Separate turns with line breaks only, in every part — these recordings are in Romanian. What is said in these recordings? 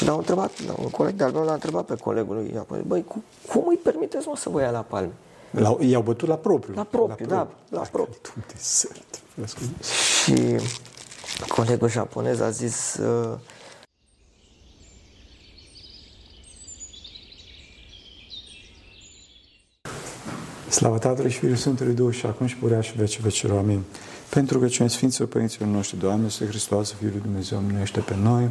Și l-au întrebat, un coleg de-al meu l-a întrebat pe colegul lui japonez, băi, cum, cum îi permiteți mă să vă ia la palme?
I-au bătut la propriu.
La propriu, la propriu. da, la propriu. Și colegul japonez a zis, uh,
Slavă Tatălui și Fiului Sfântului Duh și acum și purea și vece vecilor. Amin. Pentru că cei Sfinților Părinților noștri, Doamne, să Hristos, Fiul lui Dumnezeu, miluiește pe noi.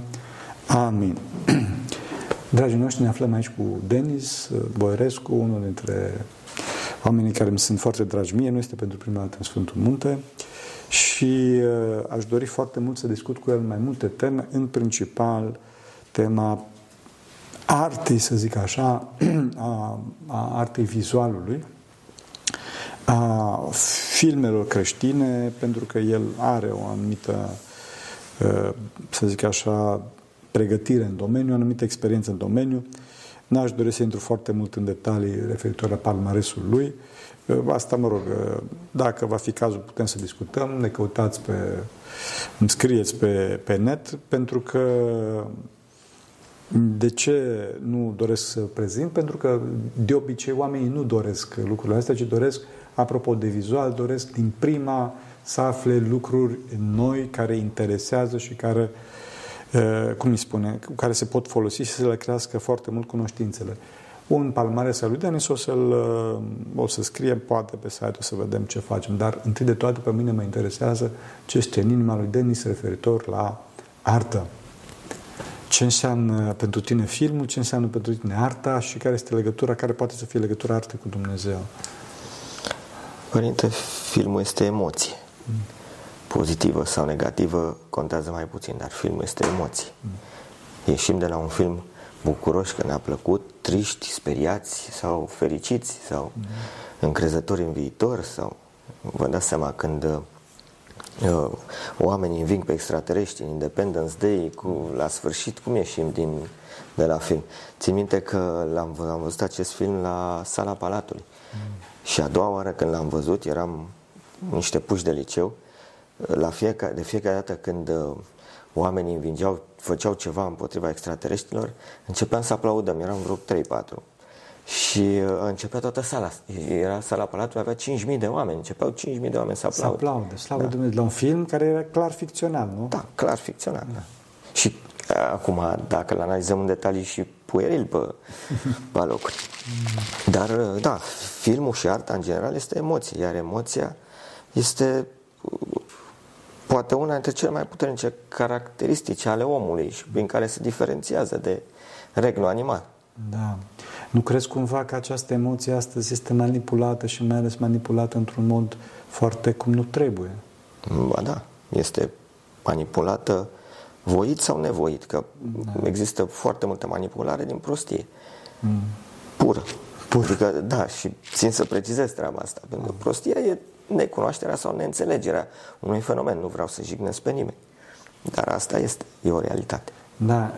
Amin. Dragii noștri, ne aflăm aici cu Denis Boerescu, unul dintre oamenii care mi sunt foarte dragi mie, nu este pentru prima dată în Sfântul Munte. Și uh, aș dori foarte mult să discut cu el mai multe teme, în principal tema artei, să zic așa, a, a artei vizualului, a filmelor creștine, pentru că el are o anumită, să zic așa, pregătire în domeniu, o anumită experiență în domeniu. N-aș dori să intru foarte mult în detalii referitor la palmaresul lui. Asta, mă rog, dacă va fi cazul, putem să discutăm. Ne căutați pe, îmi scrieți pe, pe net, pentru că de ce nu doresc să prezint? Pentru că de obicei oamenii nu doresc lucrurile astea, ci doresc apropo de vizual, doresc din prima să afle lucruri noi care interesează și care, uh, cum îi spune, care se pot folosi și să le crească foarte mult cunoștințele. Un palmares al lui Denis o să-l uh, o să scrie, poate pe site, o să vedem ce facem, dar întâi de toate pe mine mă interesează ce este în inima lui Denis referitor la artă. Ce înseamnă pentru tine filmul, ce înseamnă pentru tine arta și care este legătura, care poate să fie legătura artei cu Dumnezeu.
Părinte, filmul este emoție. Mm. Pozitivă sau negativă contează mai puțin, dar filmul este emoție. Mm. Ieșim de la un film bucuroși că ne-a plăcut, triști, speriați sau fericiți sau mm. încrezători în viitor sau vă dați seama când uh, oamenii înving pe extraterestri în Independence Day cu, la sfârșit, cum ieșim din, de la film? Țin minte că l-am, am văzut acest film la sala Palatului. Mm și a doua oară când l-am văzut, eram niște puși de liceu, la fiecare, de fiecare dată când uh, oamenii învingeau, făceau ceva împotriva extraterestrilor, începeam să aplaudăm, eram vreo 3-4. Și uh, începea toată sala. Era sala Palatului, avea 5.000 de oameni. Începeau 5.000 de oameni să aplaude.
Să aplaude. Slavă da. Dumnezeu. La un film care era clar ficțional, nu?
Da, clar ficțional. Da. Și Acum, dacă îl analizăm în detalii și pueril pe, pe locuri. Dar, da, filmul și arta în general este emoție, iar emoția este poate una dintre cele mai puternice caracteristici ale omului și prin care se diferențiază de regnul animal.
Da. Nu crezi cumva că această emoție astăzi este manipulată și mai ales manipulată într-un mod foarte cum nu trebuie?
Ba da, este manipulată voit sau nevoit, că da. există foarte multă manipulare din prostie. Mm. Pură. Pur. Adică, da, și țin să precizez treaba asta, pentru că prostia e necunoașterea sau neînțelegerea unui fenomen. Nu vreau să jignesc pe nimeni. Dar asta este, e o realitate.
Da,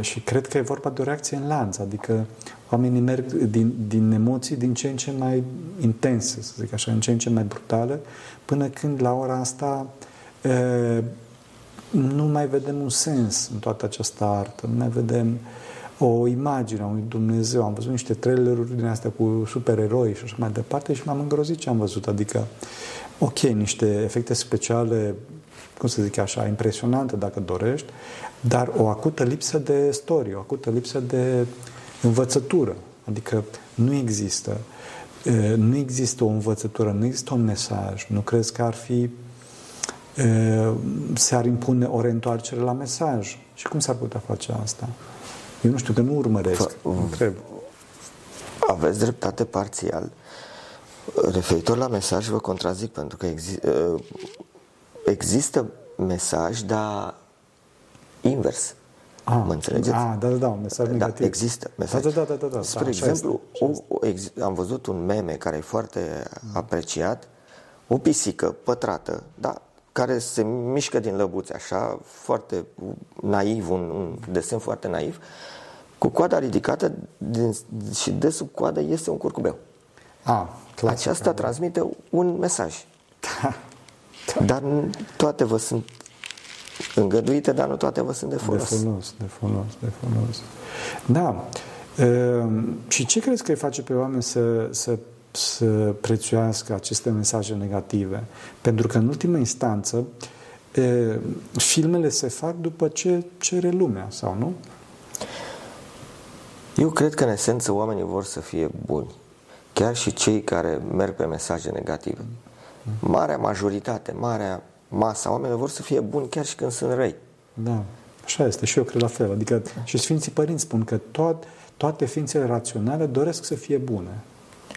și cred că e vorba de o reacție în lanț, adică oamenii merg din, din emoții din ce în ce mai intense, să zic așa, în ce în ce mai brutale, până când la ora asta nu mai vedem un sens în toată această artă, nu mai vedem o imagine a unui Dumnezeu. Am văzut niște traileruri din astea cu supereroi și așa mai departe și m-am îngrozit ce am văzut. Adică, ok, niște efecte speciale, cum să zic așa, impresionante dacă dorești, dar o acută lipsă de story, o acută lipsă de învățătură. Adică nu există. Nu există o învățătură, nu există un mesaj. Nu crezi că ar fi se ar impune o reîntoarcere la mesaj. Și cum s-ar putea face asta? Eu nu știu, că nu urmăresc. întreb.
Aveți dreptate parțial. Referitor la mesaj, vă contrazic, pentru că exi- există mesaj, dar invers.
Ah, mă înțelegeți? Ah, da, da, da, un mesaj da, negativ.
Da, există mesaj.
Da, da, da, da, da,
Spre da, exemplu, o, o, ex, am văzut un meme care e foarte apreciat, o pisică pătrată, da, care se mișcă din lăbuțe, așa, foarte naiv, un, un desen foarte naiv, cu coada ridicată din, și de sub coadă este un curcubeu.
Ah,
clasic, Aceasta da. transmite un mesaj. Da. da. Dar toate vă sunt îngăduite, dar nu toate vă sunt de folos.
De folos, de folos, de folos. Da. Uh, și ce crezi că îi face pe oameni să, să, să prețuiască aceste mesaje negative? Pentru că, în ultimă instanță, uh, filmele se fac după ce cere lumea, sau nu?
Eu cred că, în esență, oamenii vor să fie buni. Chiar și cei care merg pe mesaje negative. Marea majoritate, marea masa oamenilor vor să fie buni chiar și când sunt răi.
Da, așa este și eu cred la fel. Adică și Sfinții Părinți spun că tot, toate ființele raționale doresc să fie bune.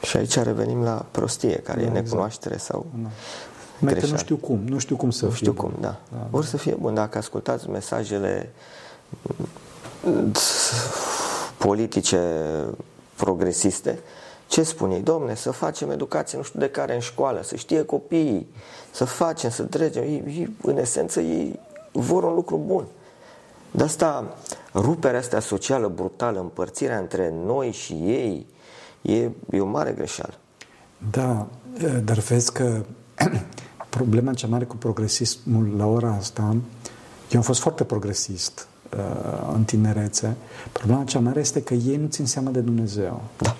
Și aici revenim la prostie, care da, e necunoaștere exact. sau da.
nu știu cum, nu știu cum să
nu
fie
știu bun. cum, da. da. Vor să fie bun. Dacă ascultați mesajele politice progresiste, ce spun ei? Domne, să facem educație nu știu de care în școală, să știe copiii, să facem, să trecem. Ei, ei, în esență, ei vor un lucru bun. De asta, ruperea asta socială brutală, împărțirea între noi și ei, e, e o mare greșeală.
Da, dar vezi că problema cea mare cu progresismul la ora asta, eu am fost foarte progresist uh, în tinerețe, problema cea mare este că ei nu țin seama de Dumnezeu.
Da.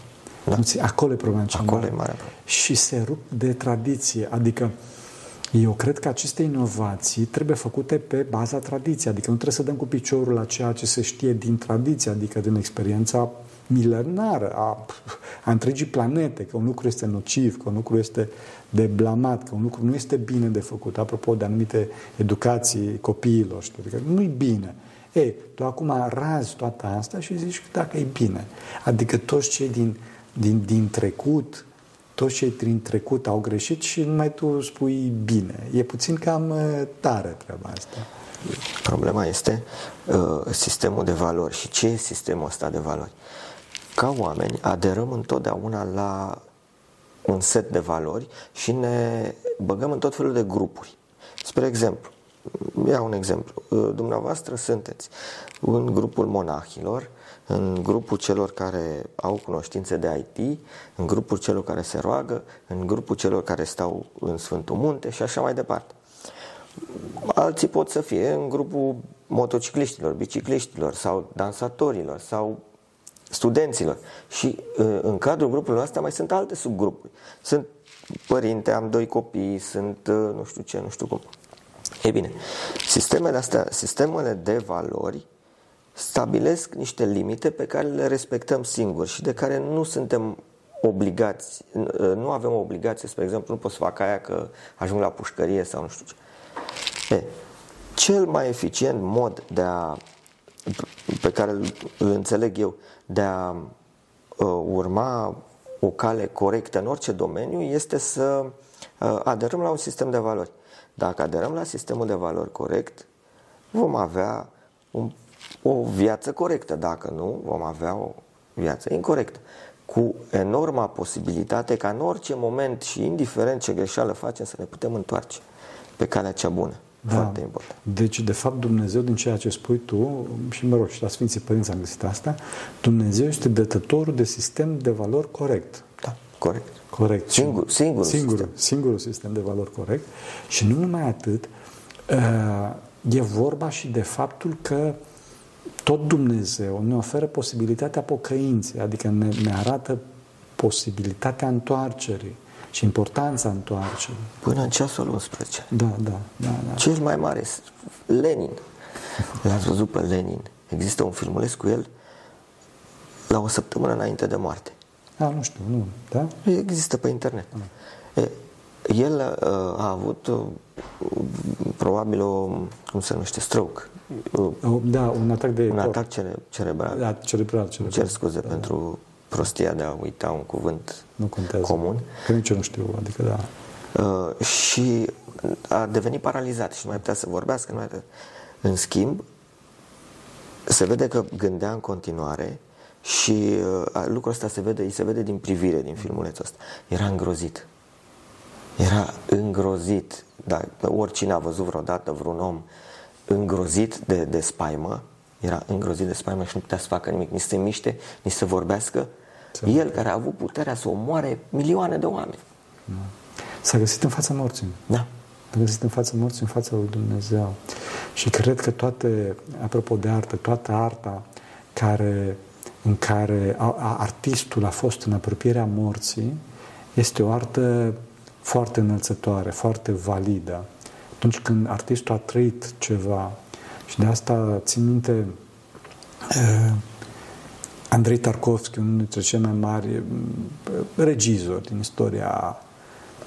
Da.
Acolo e problema cea
Acolo
mare.
E mare
Și se rup de tradiție. Adică eu cred că aceste inovații trebuie făcute pe baza tradiției, adică nu trebuie să dăm cu piciorul la ceea ce se știe din tradiție, adică din experiența milenară a, a întregii planete, că un lucru este nociv, că un lucru este de blamat, că un lucru nu este bine de făcut, apropo de anumite educații copiilor, știu, adică nu-i bine. Ei, tu acum razi toată asta și zici că dacă e bine. Adică toți cei din din, din trecut, toți cei din trecut au greșit și numai tu spui bine. E puțin cam uh, tare treaba asta.
Problema este uh, sistemul de valori. Și ce e sistemul ăsta de valori? Ca oameni aderăm întotdeauna la un set de valori și ne băgăm în tot felul de grupuri. Spre exemplu, iau un exemplu. Uh, dumneavoastră sunteți în grupul monahilor în grupul celor care au cunoștințe de IT, în grupul celor care se roagă, în grupul celor care stau în Sfântul Munte și așa mai departe. Alții pot să fie în grupul motocicliștilor, bicicliștilor sau dansatorilor sau studenților. Și ă, în cadrul grupului ăsta mai sunt alte subgrupuri. Sunt părinte, am doi copii, sunt ă, nu știu ce, nu știu cum. Ei bine, sistemele astea, sistemele de valori stabilesc niște limite pe care le respectăm singuri și de care nu suntem obligați, nu avem obligație, spre exemplu, nu pot să fac aia că ajung la pușcărie sau nu știu ce. E, cel mai eficient mod de a, pe care îl, îl înțeleg eu, de a uh, urma o cale corectă în orice domeniu este să uh, aderăm la un sistem de valori. Dacă aderăm la sistemul de valori corect, vom avea un o viață corectă. Dacă nu, vom avea o viață incorrectă. Cu enorma posibilitate ca în orice moment și indiferent ce greșeală facem să ne putem întoarce pe calea cea bună. Da. Foarte important.
Deci, de fapt, Dumnezeu, din ceea ce spui tu, și mă rog, și la Sfinții Părinți am găsit asta, Dumnezeu este dătătorul de sistem de valori corect.
Da, corect.
Corect.
Singur, singur
singurul, sistem. singurul sistem de valori corect. Și nu numai atât, uh, e vorba și de faptul că tot Dumnezeu ne oferă posibilitatea pocăinței, adică ne, ne arată posibilitatea întoarcerii și importanța întoarcerii.
Până în ceasul 11.
Da, da, da. da.
Cel mai mare, Lenin. L-ați văzut pe Lenin. Există un filmuleț cu el la o săptămână înainte de moarte.
A, nu știu, nu, da?
Există pe internet. A. E, el uh, a avut uh, probabil o, cum se numește, stroke.
Da, un atac de
Un cor. atac cere, cerebral.
Da, cerebral, cerebral.
Cer scuze da. pentru prostia de a uita un cuvânt nu contează. comun.
Că nici eu nu știu, adică da.
Uh, și a devenit paralizat și nu mai putea să vorbească. Nu mai putea. În schimb, se vede că gândea în continuare și uh, lucrul ăsta se vede, îi se vede din privire din filmulețul ăsta. Era îngrozit. Era îngrozit. Da, oricine a văzut vreodată vreun om îngrozit de, de spaimă, era îngrozit de spaimă și nu putea să facă nimic, nici să se miște, nici să vorbească. Ce El care a avut puterea să omoare milioane de oameni.
S-a găsit în fața morții.
Da.
Mă găsit în fața morții, în fața lui Dumnezeu. Și cred că toate, apropo de artă, toată arta care, în care a, a, artistul a fost în apropierea morții, este o artă foarte înălțătoare, foarte validă. Atunci când artistul a trăit ceva și de asta țin minte uh, Andrei Tarkovski, unul dintre cei mai mari uh, regizori din istoria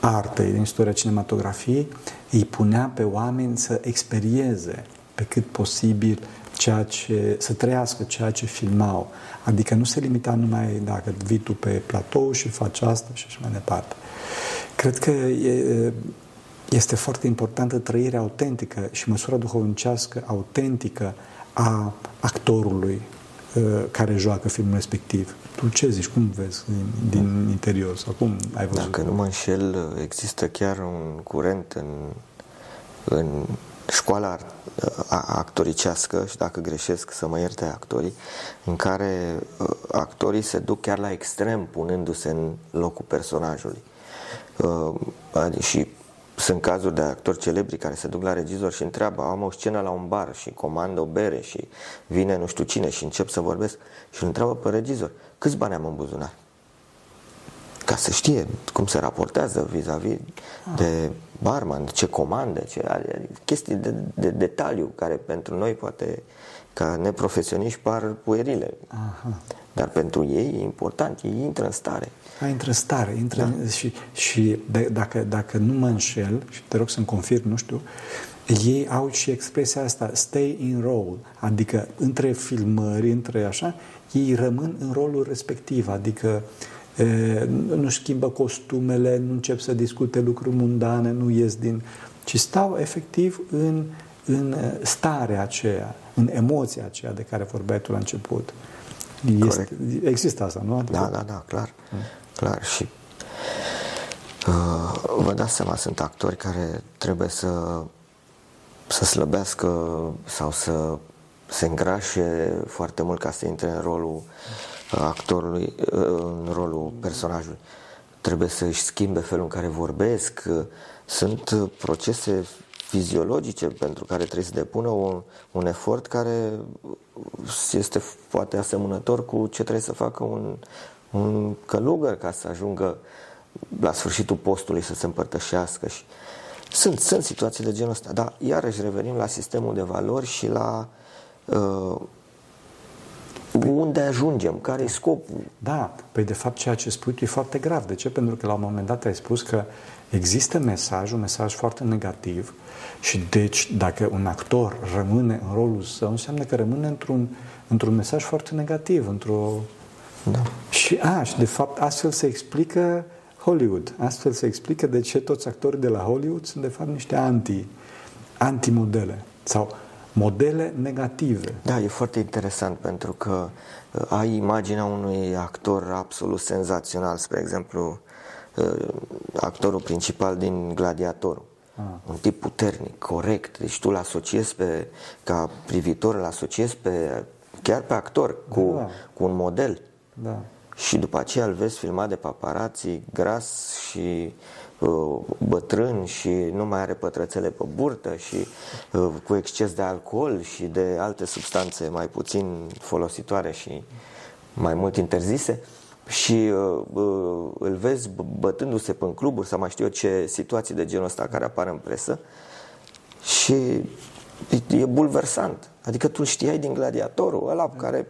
artei, din istoria cinematografiei, îi punea pe oameni să experieze pe cât posibil ceea ce, să trăiască ceea ce filmau. Adică nu se limita numai dacă vii tu pe platou și faci asta și așa mai departe. Cred că e, este foarte importantă trăirea autentică și măsura duhovnicească autentică a actorului uh, care joacă filmul respectiv. Tu ce zici? Cum vezi din, din interior? Sau cum ai văzut?
Dacă nu mă înșel, există chiar un curent în, în școala actoricească și dacă greșesc să mă ierte actorii, în care uh, actorii se duc chiar la extrem punându-se în locul personajului. Uh, și sunt cazuri de actori celebri care se duc la regizor și întreabă, am o scenă la un bar și comand o bere și vine nu știu cine și încep să vorbesc și îl întreabă pe regizor, câți bani am în buzunar? Ca să știe cum se raportează vis-a-vis -vis de barman, ce comandă, ce, chestii de, de detaliu care pentru noi poate ca neprofesioniști par puerile. Aha. Dar pentru ei e important, ei intră în stare.
A, intră în stare, intră da. în, și, și de, dacă, dacă nu mă înșel, și te rog să-mi confirm, nu știu, ei au și expresia asta, stay in role, adică între filmări, între așa, ei rămân în rolul respectiv, adică e, nu schimbă costumele, nu încep să discute lucruri mundane, nu ies din... ci stau efectiv în, în starea aceea, în emoția aceea de care vorbeai tu la început. Este, există asta, nu?
Adică... Da, da, da, clar. Mm. Clar. Și uh, vă dați seama, sunt actori care trebuie să să slăbească sau să se îngrașe foarte mult ca să intre în rolul actorului, în rolul personajului. Trebuie să își schimbe felul în care vorbesc. Sunt procese fiziologice pentru care trebuie să depună un, un efort care este poate asemănător cu ce trebuie să facă un, un călugăr ca să ajungă la sfârșitul postului să se împărtășească și sunt, sunt situații de genul ăsta, dar iarăși revenim la sistemul de valori și la uh, unde ajungem, care e scopul.
Da, păi de fapt ceea ce spui tu e foarte grav. De ce? Pentru că la un moment dat ai spus că există mesaj, un mesaj foarte negativ și deci dacă un actor rămâne în rolul său, înseamnă că rămâne într-un, într-un mesaj foarte negativ, într-o... Da. Și, a, și de fapt astfel se explică Hollywood. Astfel se explică de ce toți actorii de la Hollywood sunt de fapt niște anti, anti-modele sau modele negative.
Da, e foarte interesant pentru că uh, ai imaginea unui actor absolut senzațional, spre exemplu, uh, actorul principal din Gladiatorul. Ah. Un tip puternic, corect. Deci tu îl asociezi pe, ca privitor, îl asociezi pe, chiar pe actor cu, da. cu un model. Da și după aceea îl vezi filmat de paparații gras și uh, bătrân și nu mai are pătrățele pe burtă și uh, cu exces de alcool și de alte substanțe mai puțin folositoare și mai mult interzise și uh, uh, îl vezi bătându-se pe în cluburi sau mai știu eu ce situații de genul ăsta care apar în presă și e bulversant. Adică tu știai din gladiatorul ăla care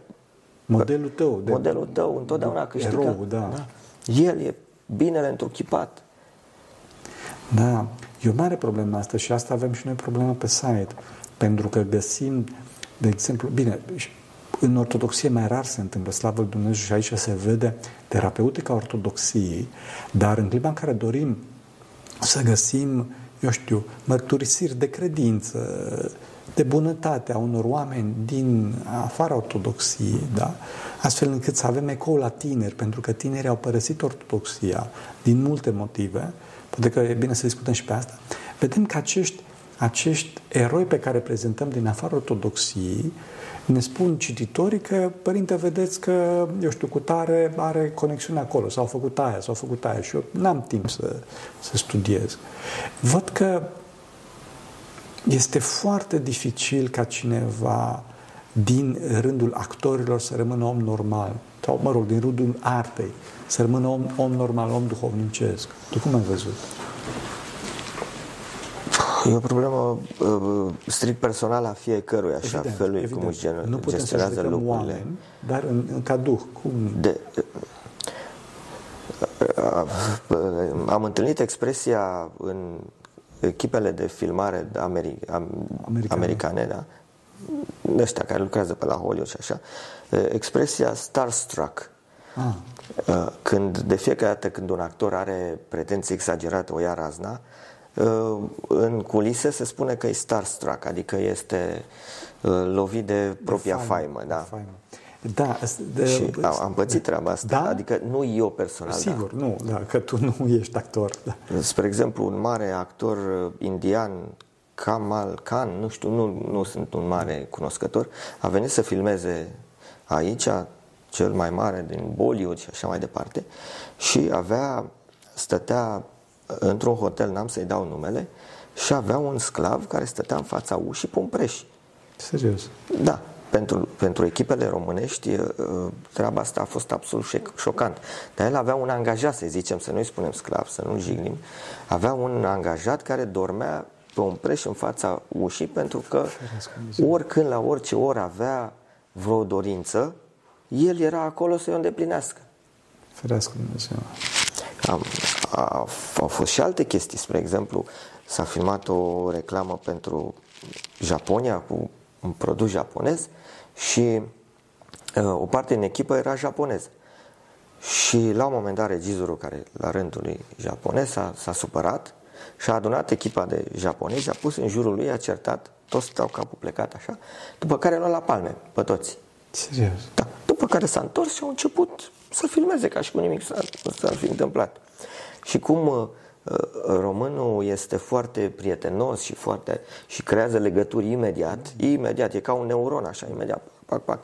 Modelul tău.
De, modelul tău întotdeauna câștigă. Erou, da. da. El e binele întruchipat.
Da, e o mare problemă asta și asta avem și noi problemă pe site. Pentru că găsim, de exemplu, bine, în ortodoxie mai rar se întâmplă, slavă Lui Dumnezeu și aici se vede terapeutica ortodoxiei, dar în clipa în care dorim să găsim, eu știu, mărturisiri de credință, de bunătate a unor oameni din afara ortodoxiei, da? astfel încât să avem ecou la tineri, pentru că tinerii au părăsit ortodoxia din multe motive, poate că e bine să discutăm și pe asta, vedem că acești, acești eroi pe care prezentăm din afara ortodoxiei ne spun cititorii că, părinte, vedeți că, eu știu, cu tare are conexiune acolo, s-au făcut aia, s-au făcut aia și eu n-am timp să, să studiez. Văd că este foarte dificil ca cineva din rândul actorilor să rămână om normal, sau, mă rog, din rândul artei, să rămână om, om normal, om duhovnicesc. Tu cum ai văzut?
E o problemă uh, strict personală a fiecăruia, așa,
Evident,
felul
evident.
cum își gen-
nu putem să
gestionează
judecăm
lucrurile.
oameni, dar în, în ca duh, cum?
De, am întâlnit expresia în echipele de filmare de Ameri, am,
Americane.
americane, da? ăștia care lucrează pe la Hollywood și așa, expresia starstruck.
Ah,
Uh, Când de fiecare dată când un actor are pretenții exagerate, o ia razna, uh, în culise se spune că e starstruck, adică este uh, lovit de propria faimă, da.
faimă. Da, asta- de,
Și am, am pățit treaba asta,
Da?
adică nu eu personal,
Sigur, nu, da, că tu nu ești actor. Da.
da. Spre exemplu, un mare actor uh, indian, Kamal Khan, nu știu, nu, nu sunt un mare cunoscător, a venit să filmeze aici, cel mai mare din Bollywood și așa mai departe, și avea, stătea într-un hotel, n-am să-i dau numele, și avea un sclav care stătea în fața ușii pompreș.
Serios.
Da, pentru, pentru echipele românești uh, treaba asta a fost absolut șec- șocant. Dar el avea un angajat, să zicem, să nu-i spunem sclav, să nu-l jignim, avea un angajat care dormea pe un preș în fața ușii pentru că oricând, la orice oră avea vreo dorință, el era acolo să o îndeplinească.
Ferească Dumnezeu.
Am, a, au fost și alte chestii, spre exemplu, s-a filmat o reclamă pentru Japonia cu un produs japonez și uh, o parte din echipă era japonez. Și la un moment dat regizorul care la rândul lui japonez s-a, s-a supărat și a adunat echipa de japonezi, a pus în jurul lui, a certat, toți stau capul plecat așa, după care a luat la palme pe toți.
Serios.
Da. După care s-a întors și au început să filmeze ca și cum nimic s-ar, s-ar fi întâmplat. Și cum uh, uh, românul este foarte prietenos și foarte și creează legături imediat, imediat, e ca un neuron așa, imediat, pac, pac.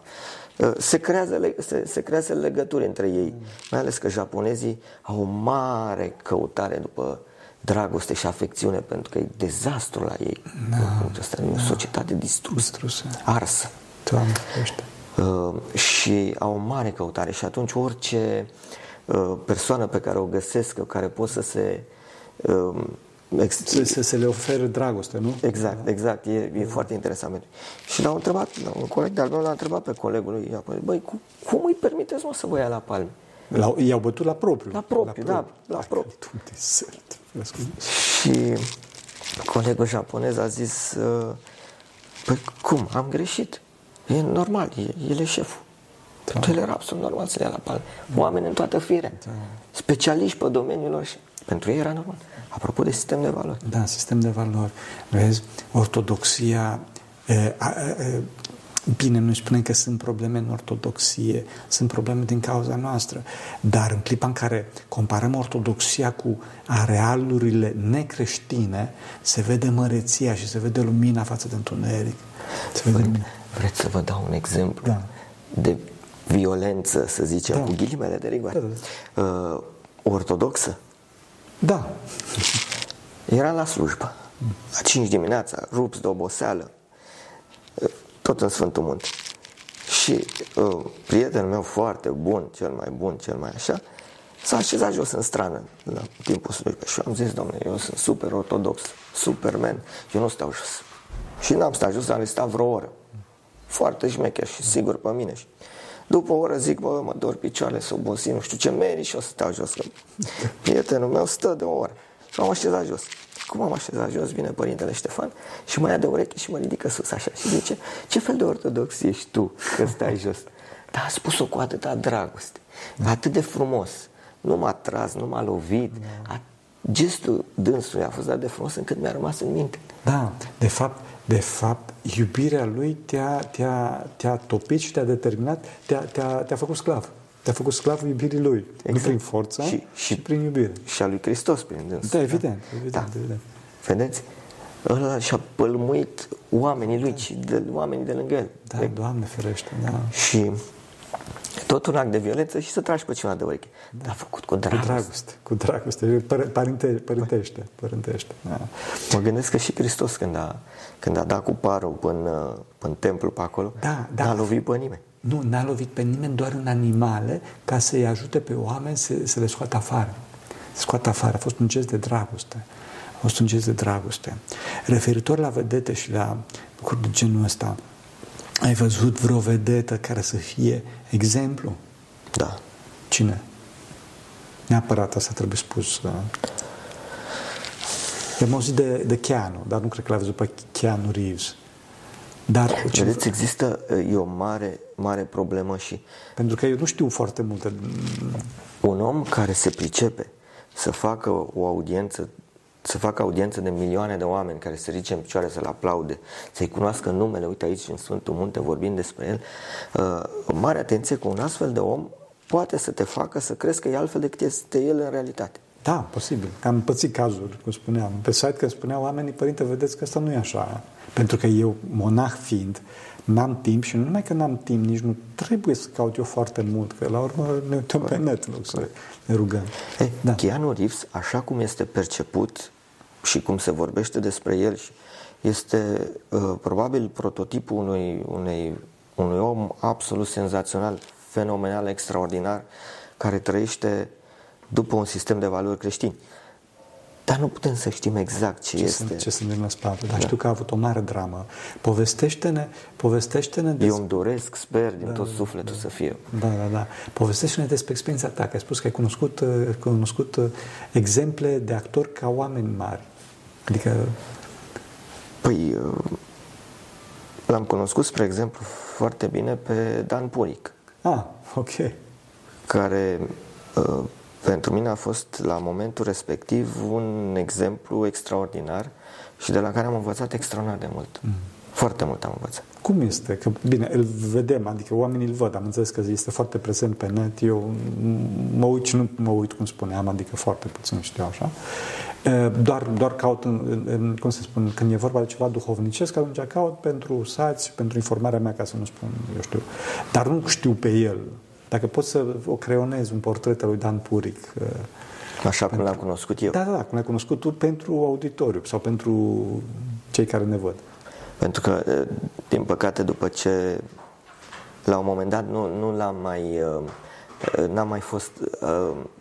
Uh, Se creează, le- se, se creează legături între ei, mai ales că japonezii au o mare căutare după dragoste și afecțiune, pentru că e dezastru la ei. Da. Asta e o societate distrusă,
Distrusă.
arsă.
Doamne, ferește.
Uh, și au o mare căutare și atunci orice uh, persoană pe care o găsesc, care pot să se uh, ex-
Să, să, să le ofere dragoste, nu?
Exact, exact, e, e foarte interesant. pentru- Și l-au întrebat, un coleg de-al meu l-a întrebat pe colegul lui, i-a spus, băi, cum, cum îi permiteți mă să vă ia la palme?
La, i-au bătut la propriu.
La propriu, da, la propriu.
Dumnezeu, ferească.
Și colegul japonez a zis, uh, păi cum, am greșit. E normal, e- el e șeful. Pentru el era absolut normal să le ia la palme. Oameni în toată firea. Specialiști pe domeniul lor și pentru ei era normal. Apropo de sistem de valori.
Da, sistem de valori. Vezi, ortodoxia... E, a, e, bine, noi spunem că sunt probleme în ortodoxie, sunt probleme din cauza noastră, dar în clipa în care comparăm ortodoxia cu arealurile necreștine, se vede măreția și se vede lumina față de întuneric. Se vede lumina.
Vreți să vă dau un exemplu
Da.
de violență, să zicem,
Da.
cu ghilimele de rigoare.
Da,
Uh, ortodoxă.
Da,
Era la slujbă. La 5 dimineața, rupți de oboseală, tot în Sfântul Munte. Și uh, prietenul meu foarte bun, cel mai bun, cel mai așa, s-a așezat jos în strană la timpul slujbei. Și eu am zis, domnule, eu sunt super ortodox, superman, eu nu stau jos. Și n-am stat jos, am stat vreo oră. Foarte șmecher și sigur pe mine. Și după o oră zic, bă, mă dor picioarele, să obosi, nu știu ce meri și o să stau jos. Că prietenul meu stă de o oră. Și m-am așezat jos. Cum am așezat jos, vine părintele Ștefan și mă ia de ureche și mă ridică sus așa și zice, ce fel de ortodox ești tu că stai jos? Dar a spus-o cu atâta dragoste, atât de frumos. Nu m-a tras, nu m-a lovit. A, gestul dânsului a fost dat de frumos încât mi-a rămas în minte.
Da, de fapt, de fapt, iubirea lui te-a, te-a, te-a topit și te-a determinat, te-a, te-a, te-a făcut sclav. Te-a făcut sclavul iubirii lui. Exact. Nu prin forță, și, și, și prin iubire.
Și a lui Hristos prin dânsul.
Da, evident, evident, da. evident.
Vedeți? Ăla și-a pălmuit oamenii lui și de, oamenii de lângă el.
Da, Doamne ferește, da.
Și tot un act de violență și să tragi pe cineva de ureche. Da. Dar a făcut cu dragoste.
Cu dragoste, cu dragoste, părinte, părintește, părintește. Da.
Mă gândesc că și Hristos când a, când a dat cu parul până, până templu pe acolo,
da, da.
n-a lovit pe nimeni.
Nu, n-a lovit pe nimeni, doar în animale, ca să-i ajute pe oameni să, să le scoată afară. Să scoată afară. A fost un gest de dragoste. A fost un gest de dragoste. Referitor la vedete și la lucruri de genul ăsta, ai văzut vreo vedetă care să fie exemplu?
Da.
Cine? Neapărat asta trebuie spus. Da? Am auzit de, de Keanu, dar nu cred că l-a văzut pe Keanu Reeves.
Dar, Vedeți, există e o mare, mare problemă și...
Pentru că eu nu știu foarte multe...
Un om care se pricepe să facă o audiență să facă audiență de milioane de oameni care se ridice în picioare să-l aplaude, să-i cunoască numele, uite aici în Sfântul Munte vorbim despre el, uh, mare atenție că un astfel de om poate să te facă să crezi că e altfel decât este el în realitate.
Da, posibil. Am pățit cazuri, cum spuneam. Pe site că spuneau oamenii, părinte, vedeți că asta nu e așa. Pentru că eu, monah fiind, n-am timp și nu numai că n-am timp, nici nu trebuie să caut eu foarte mult, că la urmă ne uităm pe net în loc să ne rugăm.
Hey, da. Keanu Reeves, așa cum este perceput și cum se vorbește despre el, este uh, probabil prototipul unui, unei, unui om absolut senzațional, fenomenal, extraordinar, care trăiește după un sistem de valori creștini. Dar nu putem să știm exact ce,
ce
este.
Sunt, ce sunt în spate. Dar da. știu că a avut o mare dramă. Povestește-ne, povestește-ne
despre... Eu îmi doresc, sper din da, tot sufletul
da,
să fiu.
Da, da, da. Povestește-ne despre experiența ta, că ai spus că ai cunoscut, ai cunoscut uh, exemple de actori ca oameni mari. Adică...
Păi, uh, l-am cunoscut, spre exemplu, foarte bine pe Dan Puric.
Ah, ok.
Care uh, pentru mine a fost la momentul respectiv un exemplu extraordinar și de la care am învățat extraordinar de mult. Mm. Foarte mult am învățat.
Cum este? Că, bine, îl vedem, adică oamenii îl văd, am înțeles că este foarte prezent pe net, eu mă uit și nu mă uit cum spuneam, adică foarte puțin știu așa. Doar, doar caut, în, în, cum să spun, când e vorba de ceva duhovnicesc, atunci caut pentru sați, pentru informarea mea, ca să nu spun, eu știu. Dar nu știu pe el. Dacă pot să o creionez un portret al lui Dan Puric.
Așa cum l-am cunoscut eu.
Da, da, da, cum l-ai cunoscut tu pentru auditoriu sau pentru cei care ne văd.
Pentru că, din păcate, după ce la un moment dat nu, nu l-am mai n-am mai fost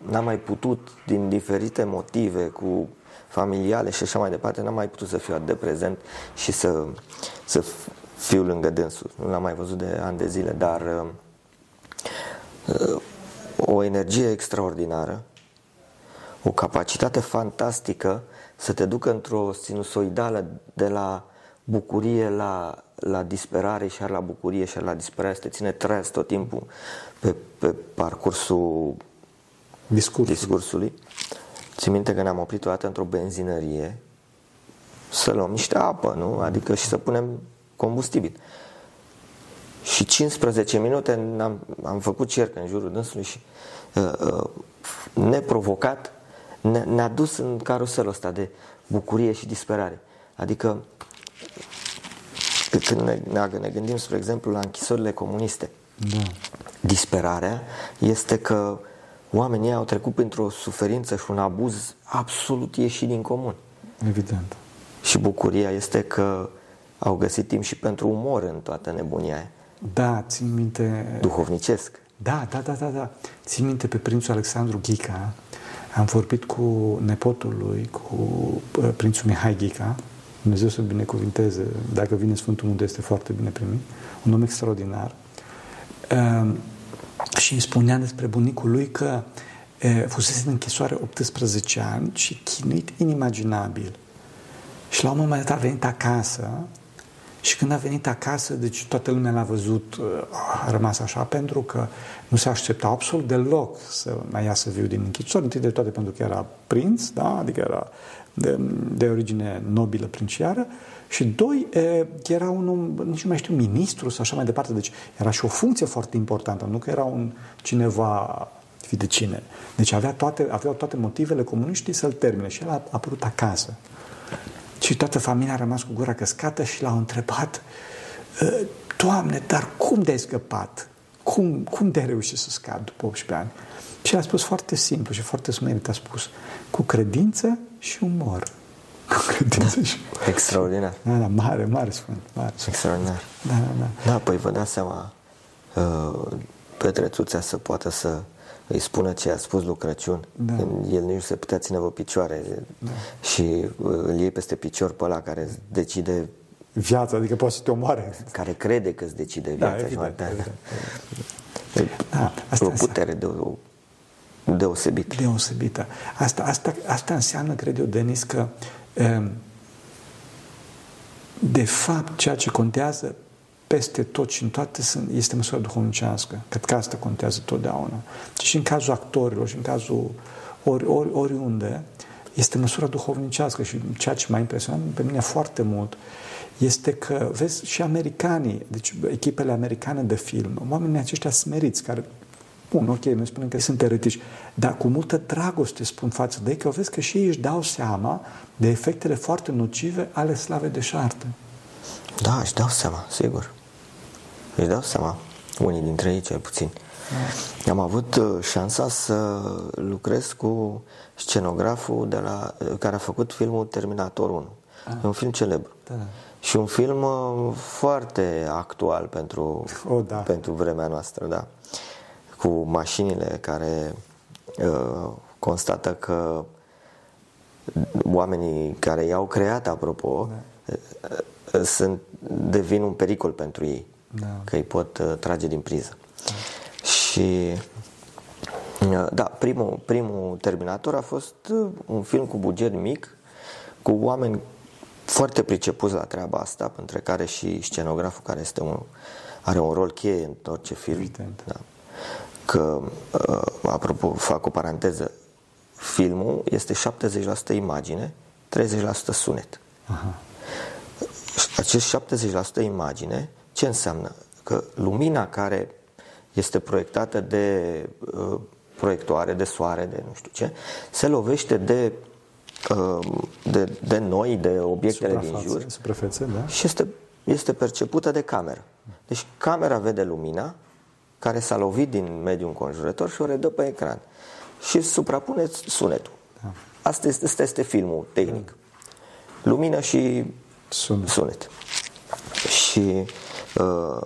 n-am mai putut din diferite motive cu familiale și așa mai departe, n-am mai putut să fiu atât de prezent și să, să fiu lângă dânsul. Nu l-am mai văzut de ani de zile, dar o energie extraordinară, o capacitate fantastică să te ducă într-o sinusoidală de la bucurie la, la disperare și la bucurie și la disperare, să te ține treaz tot timpul pe, pe parcursul
discursului.
discursului. Țin minte că ne-am oprit o dată într-o benzinărie să luăm niște apă, nu? Adică și să punem combustibil. Și 15 minute am, am făcut cerc în jurul dânsului și uh, uh, neprovocat ne, ne-a dus în caruselul ăsta de bucurie și disperare. Adică când ne, ne gândim, spre exemplu, la închisorile comuniste,
da.
disperarea este că oamenii au trecut printr-o suferință și un abuz absolut ieșit din comun.
Evident.
Și bucuria este că au găsit timp și pentru umor în toată nebunia aia.
Da, țin minte...
Duhovnicesc.
Da, da, da, da, da. Țin minte pe prințul Alexandru Ghica. Am vorbit cu nepotul lui, cu uh, prințul Mihai Ghica. Dumnezeu să binecuvinteze. Dacă vine Sfântul Munte, este foarte bine primit. Un om extraordinar. Uh, și îmi spunea despre bunicul lui că uh, fusese în închisoare 18 ani și chinuit inimaginabil. Și la un moment dat a venit acasă și când a venit acasă, deci toată lumea l-a văzut, uh, a rămas așa, pentru că nu se aștepta absolut deloc să mai iasă viu din închisoare, întâi de toate pentru că era prinț, da? adică era de, de origine nobilă princiară, și doi, era un om, nici nu mai știu, ministru sau așa mai departe, deci era și o funcție foarte importantă, nu că era un cineva fi de cine. Deci avea toate, aveau toate motivele comuniștii să-l termine și el a apărut acasă. Și toată familia a rămas cu gura căscată și l-au întrebat Doamne, dar cum de-ai scăpat? cum, cum de-ai reușit să scad după 18 ani? Și a spus foarte simplu și foarte smerit, a spus, cu credință și umor. Cu credință da, și umor.
Extraordinar.
Da, da, mare, mare sfânt. Mare sfânt.
Extraordinar.
Da, da, da.
Da, păi vă dați seama, uh, Petrețuțea să poată să îi spună ce a spus lui Crăciun,
Da.
când el nici nu se putea ține pe picioare da. și uh, îl iei peste picior pe ăla care îți decide,
Viața, adică poate să te omoare.
care crede că îți decide
Da,
viața și mai
evident,
departe.
evident. Da, asta
o putere de, o, deosebită.
deosebită. Asta, asta, asta înseamnă, cred eu, Denis, că um, de fapt ceea ce contează peste tot și în toate sunt, este măsura duhovnicească. Cred că asta contează totdeauna. Și în cazul actorilor și în cazul ori, ori, oriunde, este măsura duhovnicească și ceea ce m-a impresionat pe mine foarte mult este că, vezi, și americanii, deci echipele americane de film, oamenii aceștia smeriți, care Bun, ok, noi spunem că sunt eretici, dar cu multă dragoste spun față de ei că vezi că și ei își dau seama de efectele foarte nocive ale slavei de șartă.
Da, își dau seama, sigur. Își dau seama, unii dintre ei cel puțin. Da. Am avut uh, șansa să lucrez cu scenograful de la, uh, care a făcut filmul Terminator 1.
Ah.
E un film celebru.
Da.
Și un film uh, foarte actual pentru,
Oh, da.
pentru vremea noastră, da. Cu mașinile care uh, constată că oamenii care i-au creat, apropo, da. uh, sunt, devin un pericol pentru ei.
Da.
Că îi pot uh, trage din priză. Da. Și uh, da, primul, primul Terminator a fost uh, un film cu buget mic, cu oameni foarte pricepuți la treaba asta, între care și scenograful care este un, are un rol cheie în orice film.
Evident.
Da. Că, uh, apropo, fac o paranteză, filmul este 70% imagine, 30% sunet.
Aha.
Acest 70% imagine, ce înseamnă? Că lumina care este proiectată de uh, proiectoare, de soare, de nu știu ce, se lovește de, uh, de, de noi, de obiectele din
Suprafațe,
jur
Suprafețe, da?
și este, este percepută de cameră. Deci camera vede lumina care s-a lovit din mediul înconjurător și o redă pe ecran. Și suprapune sunetul.
Da.
Asta este, asta este filmul tehnic. Lumină și
Sunet.
sunet. Și uh,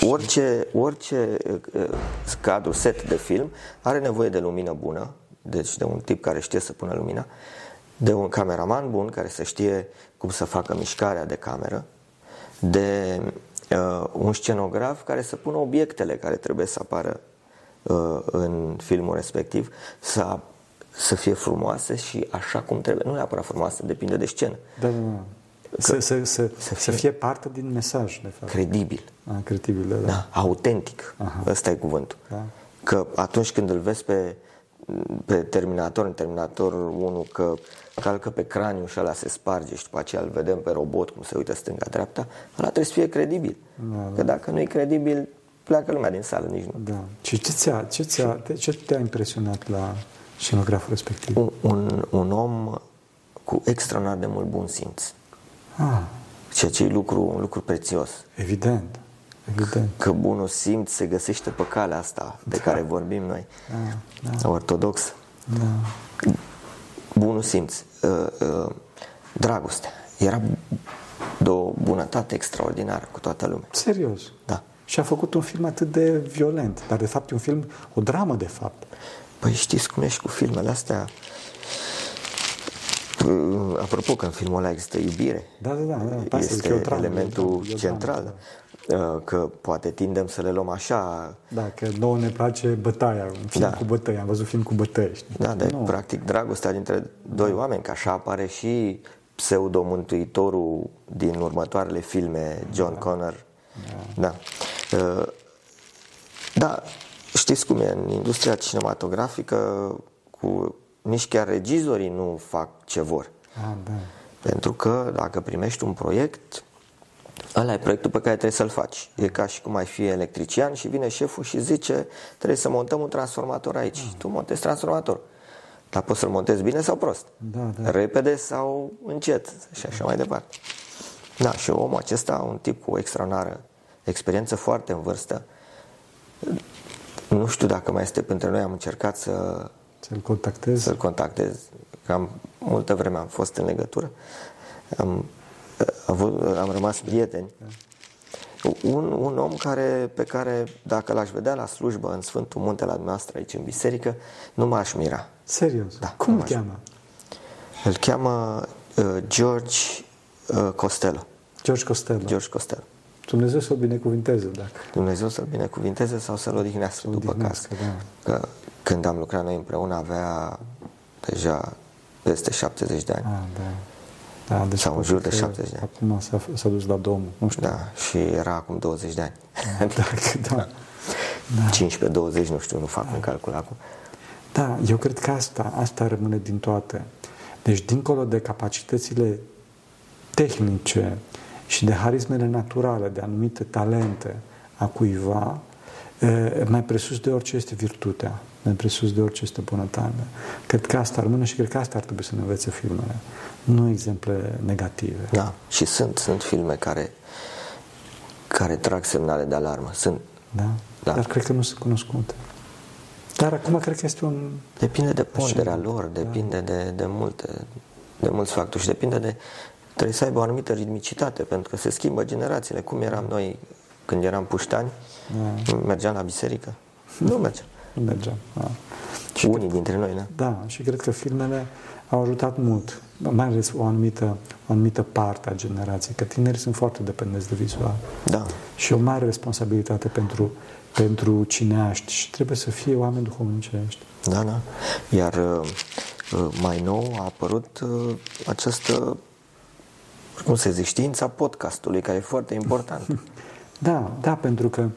orice, orice uh, cadru, set de film are nevoie de lumină bună, deci de un tip care știe să pună lumina, de un cameraman bun care să știe cum să facă mișcarea de cameră, de uh, un scenograf care să pună obiectele care trebuie să apară uh, în filmul respectiv, să, să fie frumoase și așa cum trebuie. Nu neapărat frumoase, depinde de scenă.
Da, da, da. Să, să, să, să,
fie-
fie parte din mesaj, de fapt.
Credibil.
Ah, credibil, da, da.
Da, autentic.
Aha.
Ăsta e cuvântul.
Da.
Că atunci când îl vezi pe, pe Terminator, în Terminator 1, că calcă pe craniu și ăla se sparge și după aceea îl vedem pe robot cum se uită stânga-dreapta, ăla trebuie să fie credibil.
Da, da.
Că dacă nu e credibil, pleacă lumea din sală, nici nu.
Da. Și ce ți-a, ce ți-a, te- ce te-a impresionat la scenograful respectiv?
Un, un, un om cu extraordinar de mult bun simț.
Ah,
Ceea ce e lucru, un lucru prețios.
evident. Evident.
Că bunul simț se găsește pe calea asta de care vorbim noi,
Da, da,
ortodox.
da.
bunul simț, uh, uh, dragostea. Era de o bunătate extraordinară cu toată lumea.
Serios.
Da.
Și a făcut un film atât de violent, dar de fapt e un film, o dramă de fapt.
Păi știți cum ești cu filmele astea? Uh, Apropo că în filmul ăla există iubire.
Da, da, da, da. Pe asta zic,
Este
e o dramă,
elementul
e o dramă, e o dramă,
central. Uh, Că poate tindem să le luăm așa
Da, că nouă ne place bătaia, un film
Da.
cu bătăi, am văzut film cu bătăi, știi?
Da, de
Nu.
practic dragostea dintre doi oameni, că așa apare și pseudo-mântuitorul din următoarele filme, John Connor. Da. Uh, Da, știți cum e, în industria cinematografică, cu, nici chiar regizorii nu fac ce vor.
Ah, da.
Pentru că dacă primești un proiect, ăla e proiectul pe care trebuie să-l faci. E ca și cum ai fi electrician și vine șeful și zice trebuie să montăm un transformator aici. Tu montezi transformator. Dar poți să-l montezi bine sau prost.
Da, da.
Repede sau încet și așa mai departe. Da, și omul acesta, un tip cu o extraordinară experiență foarte în vârstă, Nu știu dacă mai este pentru noi, am încercat să,
Să-l contactezi?
să-l contactez. Am multă vreme am fost în legătură. Am, avut, am rămas prieteni. Un, un om care, pe care, dacă l-aș vedea la slujbă în Sfântul Munte la dumneavoastră aici în biserică, nu m-aș mira.
Serios?
Da,
Cum îl
am
cheamă?
Îl cheamă uh, George uh, Costello.
George Costello.
George Costello.
Dumnezeu să-l binecuvinteze dacă...
Dumnezeu să-l binecuvinteze sau să-l odihnească după caz.
odihnească, da.
Că când am lucrat noi împreună avea deja peste 70 de ani.
Ah, da. Da, deci
Sau în jur de
poate că
70 de ani.
Acum s-a, s-a dus la Domnul. Nu știu.
Da, și era acum 20 de ani.
Da, da.
15-20, nu știu, nu fac un calcul acum.
Da, eu cred că asta, asta rămâne din toate. Deci, dincolo de capacitățile tehnice și de harismele naturale, de anumite talente a cuiva, e, mai presus de orice este virtutea, mai presus de orice este bunătatea. Cred că asta rămâne și cred că asta ar trebui să ne învețe filmele, nu exemple negative.
Da, și sunt, sunt filme care, care trag semnale de alarmă. Sunt.
Da?
Da.
Dar cred că nu sunt cunoscute. Dar acum cred că este un...
Depinde de ponderea
Așa,
lor,
da.
depinde de, de multe, de mulți factori și depinde de, trebuie să aibă o anumită ritmicitate, pentru că se schimbă generațiile. Cum eram noi când eram puștani,
Da.
mergeam la biserică? Nu mergeam.
Nu mergeam. Da.
Și Unii dintre noi, da?
Da, și cred că filmele au ajutat mult, mai ales o anumită, o anumită parte a generației, că tinerii sunt foarte dependenți de vizual
Da.
și o mare responsabilitate pentru, pentru cineaști și trebuie să fie oameni duhovnicești.
Da, da. Iar uh, uh, mai nou a apărut uh, această, cum se zice, știința podcastului, care e foarte important.
Da, da, pentru că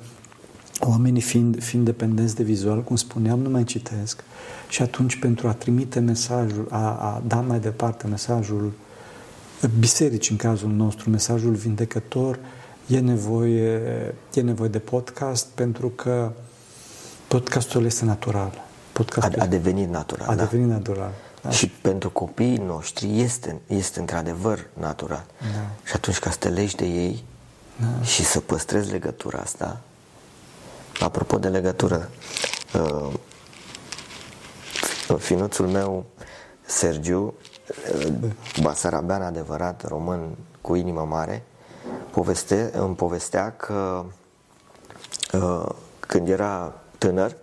oamenii fiind, fiind dependenți de vizual, cum spuneam, nu mai citesc și atunci pentru a trimite mesajul, a, a da mai departe mesajul biserici în cazul nostru, mesajul vindecător, e nevoie, e nevoie de podcast pentru că podcastul este natural.
A,
Podcastul
a devenit natural.
a
da.
devenit natural. Da?
Și pentru copiii noștri este, este într-adevăr natural.
Da.
Și atunci ca să te legi de ei
Da.
și să păstrezi legătura asta, apropo de legătură, uh, finuțul meu, Sergiu, uh, basarabean adevărat, român cu inimă mare, poveste, îmi povestea că uh, când era tânăr,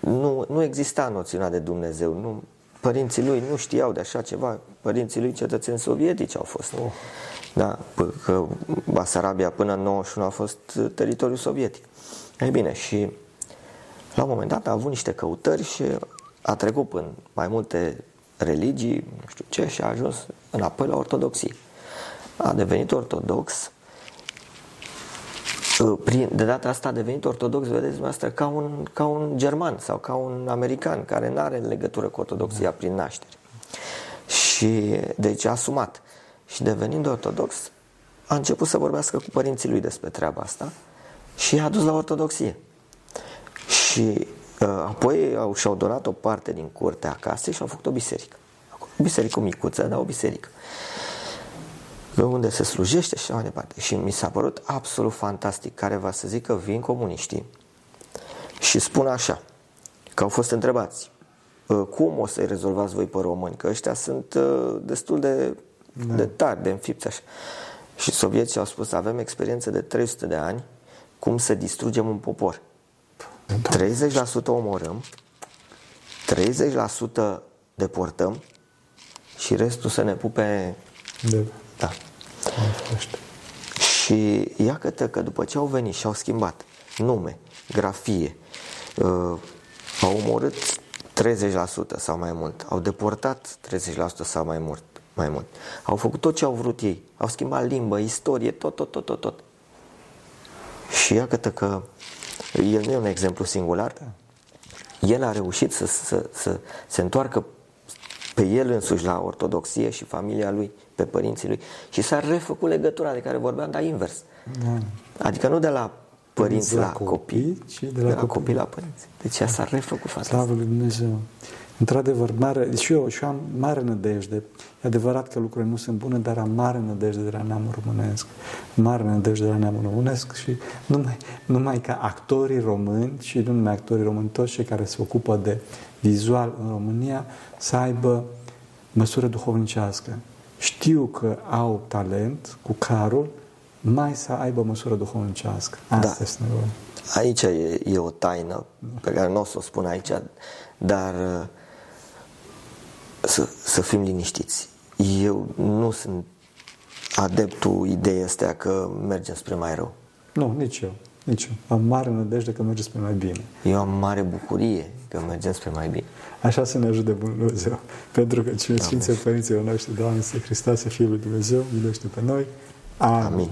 nu, nu exista noțiunea de Dumnezeu. Nu, părinții lui nu știau de așa ceva. Părinții lui cetățeni sovietici au fost. Oh. Da, p- că Basarabia până în 91 a fost teritoriu sovietic. Ei bine, și la un moment dat a avut niște căutări și a trecut în mai multe religii, nu știu ce, și a ajuns înapoi la ortodoxie. A devenit ortodox prin, de data asta a devenit ortodox, vedeți dumneavoastră, ca un, ca un german sau ca un american care nu are legătură cu ortodoxia prin naștere. Și deci a asumat. Și devenind ortodox, a început să vorbească cu părinții lui despre treaba asta și i-a dus la ortodoxie. Și uh, apoi au, și-au donat o parte din curtea acasă și au făcut o biserică. O biserică micuță, dar o biserică unde se slujește și așa mai departe. Și mi s-a părut absolut fantastic, care va să zică vin comuniștii și spun așa, că au fost întrebați, "Uh, cum o să-i rezolvați voi pe români, că ăștia sunt uh, destul de, da. de tari, de înfipți așa. Și sovieții au spus, avem experiență de 300 de ani, cum să distrugem un popor. 30% omorâm, 30% deportăm și restul să ne pupe
De,
da.
Doamne ferește.
Și iată că după ce au venit și au schimbat nume, grafie, uh, au omorât 30% sau mai mult, au deportat 30% sau mai mult, mai mult. Au făcut tot ce au vrut ei, au schimbat limbă, istorie, tot, tot, tot, tot, tot. Și iată că el nu e un exemplu singular, el a reușit să, să, să se întoarcă pe el însuși la ortodoxie și familia lui, pe părinții lui și s-a refăcut legătura de care vorbeam, dar invers.
Da.
Adică nu de la părinți la copii,
și
de la, copii la părinți. Deci ea s-a refăcut fața
Slavă lui Dumnezeu. Într-adevăr, mare, și eu, și eu am mare nădejde. E adevărat că lucrurile nu sunt bune, dar am mare nădejde de la neamul românesc. Mare nădejde de la neamul românesc și numai, numai ca actorii români și nu numai actorii români, toți cei care se ocupă de vizual în România, să aibă măsură duhovnicească. Știu că au talent cu carul, mai să aibă măsură duhovnicească. Asta da. este nevoie.
Aici e, e o taină pe care nu o să o spun aici, dar uh, să, să fim liniștiți. Eu nu sunt adeptul ideii astea că mergem spre mai rău.
Nu, nici eu. Nici eu. Am mare nădejde că mergem spre mai bine.
Eu am mare bucurie că mergem spre mai bine.
Așa să ne ajute Bunul Dumnezeu. Pentru că cine Sfinții Părinții noștri, Doamne, să Hristos, Fiul lui Dumnezeu, miluiește pe noi. Amin. Amin.